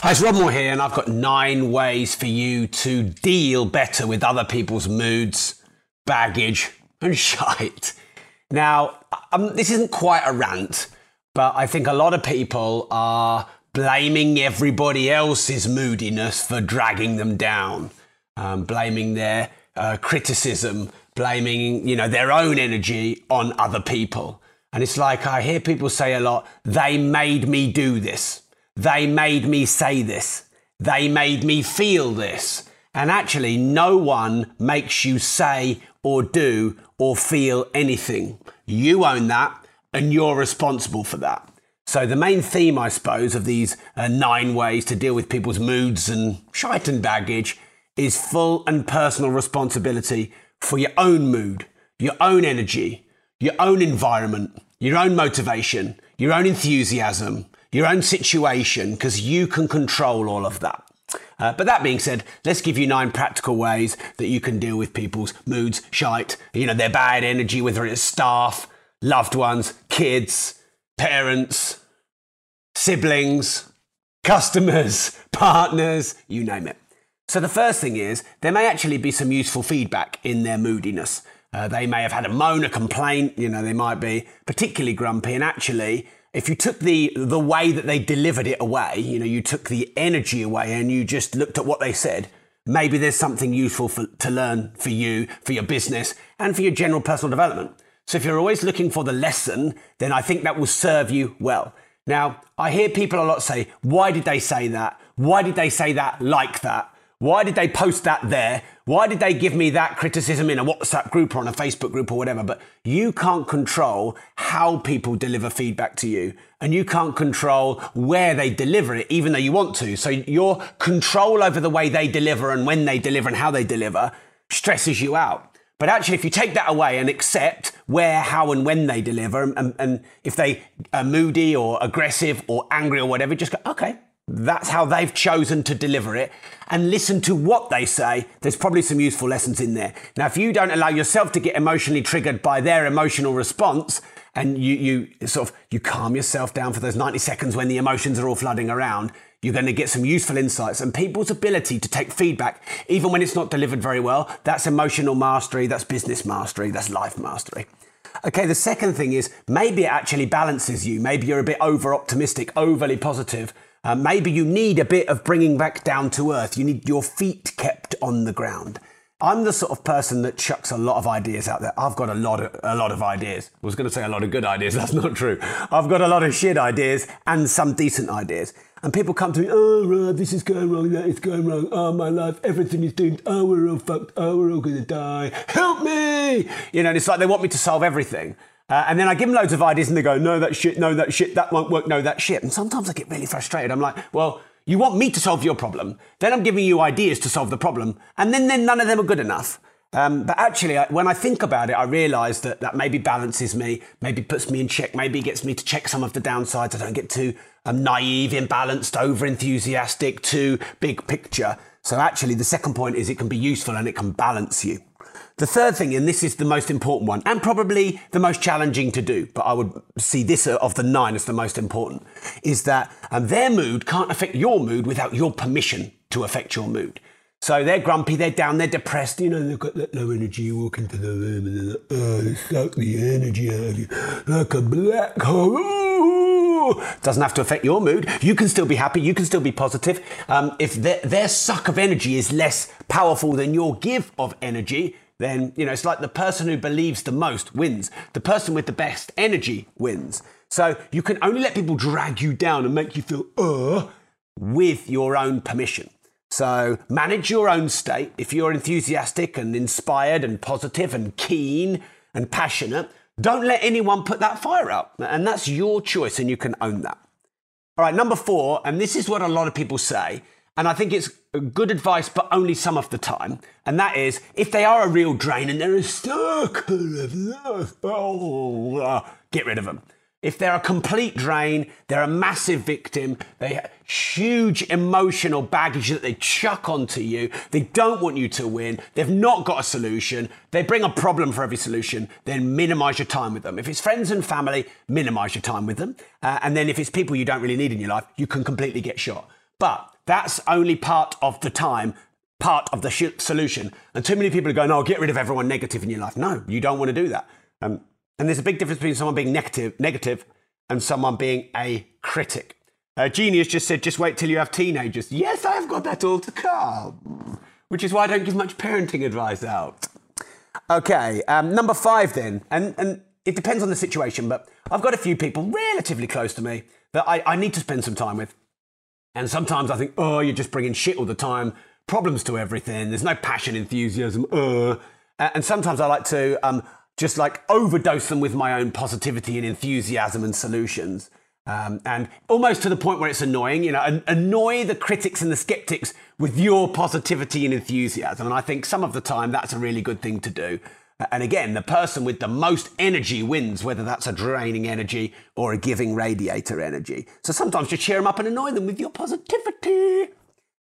Hi, it's Rob Moore here, and I've got nine ways for you to deal better with other people's moods, baggage, and shite. Now, um, this isn't quite a rant, but I think a lot of people are blaming everybody else's moodiness for dragging them down, um, blaming their uh, criticism, blaming you know their own energy on other people. And it's like I hear people say a lot, they made me do this. They made me say this. They made me feel this. And actually, no one makes you say or do or feel anything. You own that and you're responsible for that. So, the main theme, I suppose, of these uh, nine ways to deal with people's moods and shite and baggage is full and personal responsibility for your own mood, your own energy, your own environment, your own motivation, your own enthusiasm, your own situation, because you can control all of that. Uh, but that being said, let's give you nine practical ways that you can deal with people's moods, shite, you know, their bad energy, whether it's staff, loved ones, kids, parents, siblings, customers, partners, you name it. So the first thing is there may actually be some useful feedback in their moodiness. Uh, they may have had a moan, a complaint, you know, they might be particularly grumpy. And actually, if you took the, the way that they delivered it away, you know, you took the energy away and you just looked at what they said, maybe there's something useful for, to learn for you, for your business, and for your general personal development. So if you're always looking for the lesson, then I think that will serve you well. Now, I hear people a lot say, why did they say that? Why did they say that like that? Why did they post that there? Why did they give me that criticism in a WhatsApp group or on a Facebook group or whatever? But you can't control how people deliver feedback to you. And you can't control where they deliver it, even though you want to. So your control over the way they deliver and when they deliver and how they deliver stresses you out. But actually, if you take that away and accept where, how, and when they deliver, and, and if they are moody or aggressive or angry or whatever, just go, okay, that's how they've chosen to deliver it. And listen to what they say. There's probably some useful lessons in there. Now, if you don't allow yourself to get emotionally triggered by their emotional response, and you, you sort of you calm yourself down for those 90 seconds when the emotions are all flooding around, you're going to get some useful insights and people's ability to take feedback, even when it's not delivered very well. That's emotional mastery, that's business mastery, that's life mastery. Okay, the second thing is maybe it actually balances you. Maybe you're a bit over optimistic, overly positive, uh, maybe you need a bit of bringing back down to earth. You need your feet kept on the ground. I'm the sort of person that chucks a lot of ideas out there. I've got a lot of a lot of ideas. I was going to say a lot of good ideas. That's not true. I've got a lot of shit ideas and some decent ideas. And people come to me, oh, this is going wrong, that is going wrong. Oh, my life, everything is doomed. Oh, we're all fucked. Oh, we're all going to die. Help me! You know, and it's like they want me to solve everything. Uh, and then I give them loads of ideas and they go, no, that shit, no, that shit, that won't work, no, that shit. And sometimes I get really frustrated. I'm like, well, you want me to solve your problem. Then I'm giving you ideas to solve the problem. And then, then none of them are good enough. Um, but actually, when I think about it, I realise that that maybe balances me, maybe puts me in check, maybe gets me to check some of the downsides. I don't get too um, naive, imbalanced, over enthusiastic, too big picture. So actually, the second point is it can be useful and it can balance you. The third thing, and this is the most important one, and probably the most challenging to do, but I would see this of the nine as the most important, is that um, their mood can't affect your mood without your permission to affect your mood. So they're grumpy, they're down, they're depressed, you know, they've got that low energy, you walk into the room and they're like, oh, they suck the energy out of you like a black hole. Doesn't have to affect your mood. You can still be happy, you can still be positive. Um, if their, their suck of energy is less powerful than your give of energy, then, you know, it's like the person who believes the most wins. The person with the best energy wins. So you can only let people drag you down and make you feel, uh, with your own permission. So manage your own state. If you're enthusiastic and inspired and positive and keen and passionate, don't let anyone put that fire out. And that's your choice and you can own that. All right, number four, and this is what a lot of people say, and I think it's good advice, but only some of the time. And that is, if they are a real drain and they're a circle of love, oh, get rid of them. If they're a complete drain, they're a massive victim, they have huge emotional baggage that they chuck onto you, they don't want you to win, they've not got a solution, they bring a problem for every solution, then minimize your time with them. If it's friends and family, minimize your time with them. Uh, and then if it's people you don't really need in your life, you can completely get shot. But that's only part of the time, part of the sh- solution. And too many people are going, oh, get rid of everyone negative in your life. No, you don't want to do that. Um, and there's a big difference between someone being negative, negative and someone being a critic. Uh, Genius just said, just wait till you have teenagers. Yes, I've got that all to come, which is why I don't give much parenting advice out. Okay, um, number five then, and, and it depends on the situation, but I've got a few people relatively close to me that I, I need to spend some time with. And sometimes I think, oh, you're just bringing shit all the time, problems to everything, there's no passion, enthusiasm, uh. And sometimes I like to um, just like overdose them with my own positivity and enthusiasm and solutions. Um, and almost to the point where it's annoying, you know, annoy the critics and the skeptics with your positivity and enthusiasm. And I think some of the time that's a really good thing to do. And again, the person with the most energy wins, whether that's a draining energy or a giving radiator energy. So sometimes just cheer them up and annoy them with your positivity.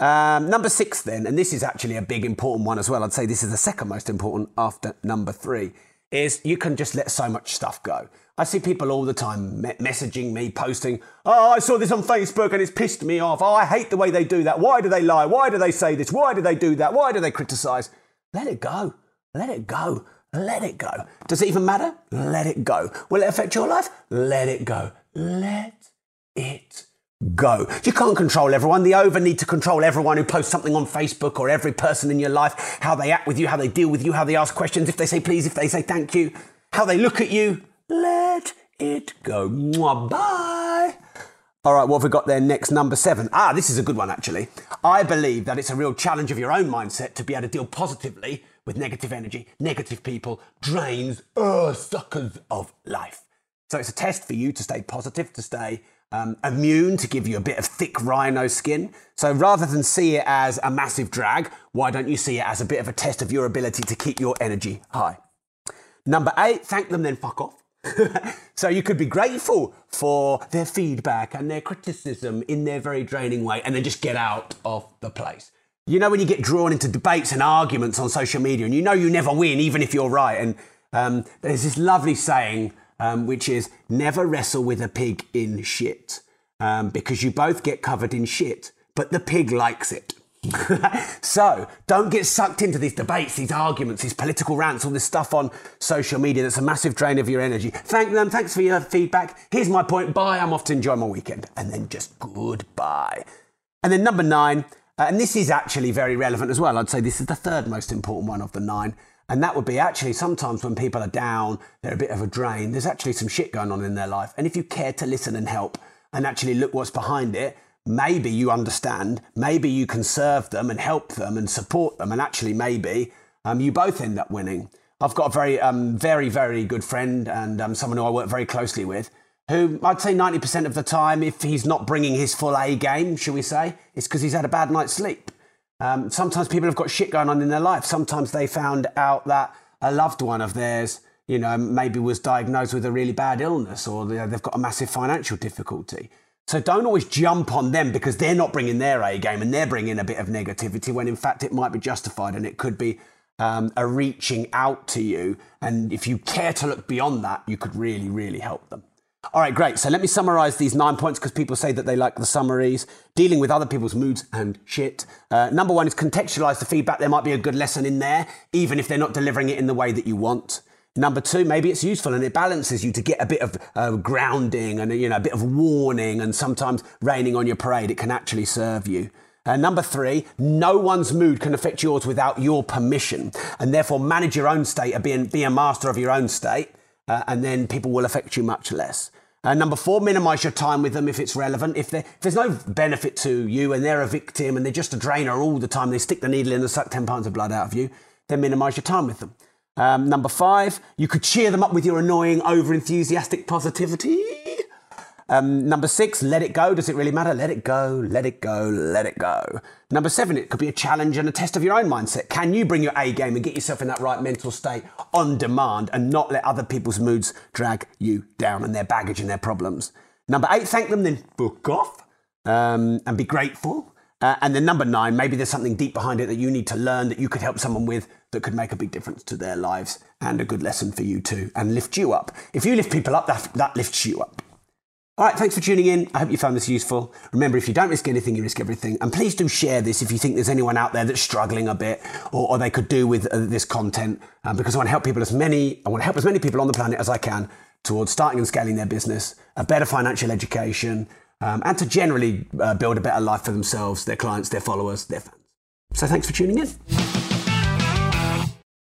Um, number six, then, and this is actually a big important one as well. I'd say this is the second most important after number three, is you can just let so much stuff go. I see people all the time me- messaging me, posting, Oh, I saw this on Facebook and it's pissed me off. Oh, I hate the way they do that. Why do they lie? Why do they say this? Why do they do that? Why do they criticize? Let it go. Let it go. Let it go. Does it even matter? Let it go. Will it affect your life? Let it go. Let it go. You can't control everyone. The over need to control everyone who posts something on Facebook or every person in your life, how they act with you, how they deal with you, how they ask questions, if they say please, if they say thank you, how they look at you. Let it go. Mwah, bye. All right, what have we got there next? Number seven. Ah, this is a good one, actually. I believe that it's a real challenge of your own mindset to be able to deal positively with negative energy, negative people, drains, suckers of life. So it's a test for you to stay positive, to stay um, immune, to give you a bit of thick rhino skin. So rather than see it as a massive drag, why don't you see it as a bit of a test of your ability to keep your energy high? Number eight, thank them, then fuck off. so you could be grateful for their feedback and their criticism in their very draining way and then just get out of the place. You know, when you get drawn into debates and arguments on social media and you know you never win, even if you're right. And um, there's this lovely saying, um, which is never wrestle with a pig in shit um, because you both get covered in shit, but the pig likes it. so don't get sucked into these debates, these arguments, these political rants, all this stuff on social media that's a massive drain of your energy. Thank them. Thanks for your feedback. Here's my point. Bye. I'm off to enjoy my weekend. And then just goodbye. And then number nine, and this is actually very relevant as well. I'd say this is the third most important one of the nine. And that would be actually sometimes when people are down, they're a bit of a drain, there's actually some shit going on in their life. And if you care to listen and help and actually look what's behind it, maybe you understand, maybe you can serve them and help them and support them, and actually maybe um, you both end up winning. I've got a very, um, very, very good friend and um, someone who I work very closely with, who I'd say 90% of the time, if he's not bringing his full A game, shall we say, it's because he's had a bad night's sleep. Um, sometimes people have got shit going on in their life. Sometimes they found out that a loved one of theirs, you know, maybe was diagnosed with a really bad illness or they've got a massive financial difficulty. So don't always jump on them because they're not bringing their A game and they're bringing a bit of negativity when in fact it might be justified and it could be um, a reaching out to you. And if you care to look beyond that, you could really, really help them. All right, great. So let me summarize these nine points because people say that they like the summaries. Dealing with other people's moods and shit. Uh, number one is contextualize the feedback. There might be a good lesson in there, even if they're not delivering it in the way that you want. Number two, maybe it's useful and it balances you to get a bit of uh, grounding and you know a bit of warning, and sometimes raining on your parade. It can actually serve you. Uh, number three, no one's mood can affect yours without your permission, and therefore manage your own state, or be, be a master of your own state, uh, and then people will affect you much less. Uh, number four, minimize your time with them if it's relevant. If, if, there's no benefit to you and they're a victim and they're just a drainer all the time, they stick the needle in and suck 10 pounds of blood out of you, then minimize your time with them. Um, number five, you could cheer them up with your annoying, over enthusiastic positivity. Um, number six, let it go. Does it really matter? Let it go, let it go, let it go. Number seven, it could be a challenge and a test of your own mindset. Can you bring your A game and get yourself in that right mental state on demand and not let other people's moods drag you down and their baggage and their problems? Number eight, thank them, then book off um, and be grateful. Uh, and then number nine, maybe there's something deep behind it that you need to learn that you could help someone with that could make a big difference to their lives and a good lesson for you too and lift you up. If you lift people up, that, that lifts you up. All right, thanks for tuning in. I hope you found this useful. Remember, if you don't risk anything, you risk everything. And please do share this if you think there's anyone out there that's struggling a bit or, or they could do with uh, this content uh, because I want to help people as many, I want to help as many people on the planet as I can towards starting and scaling their business, a better financial education, um, and to generally uh, build a better life for themselves, their clients, their followers, their fans. So thanks for tuning in.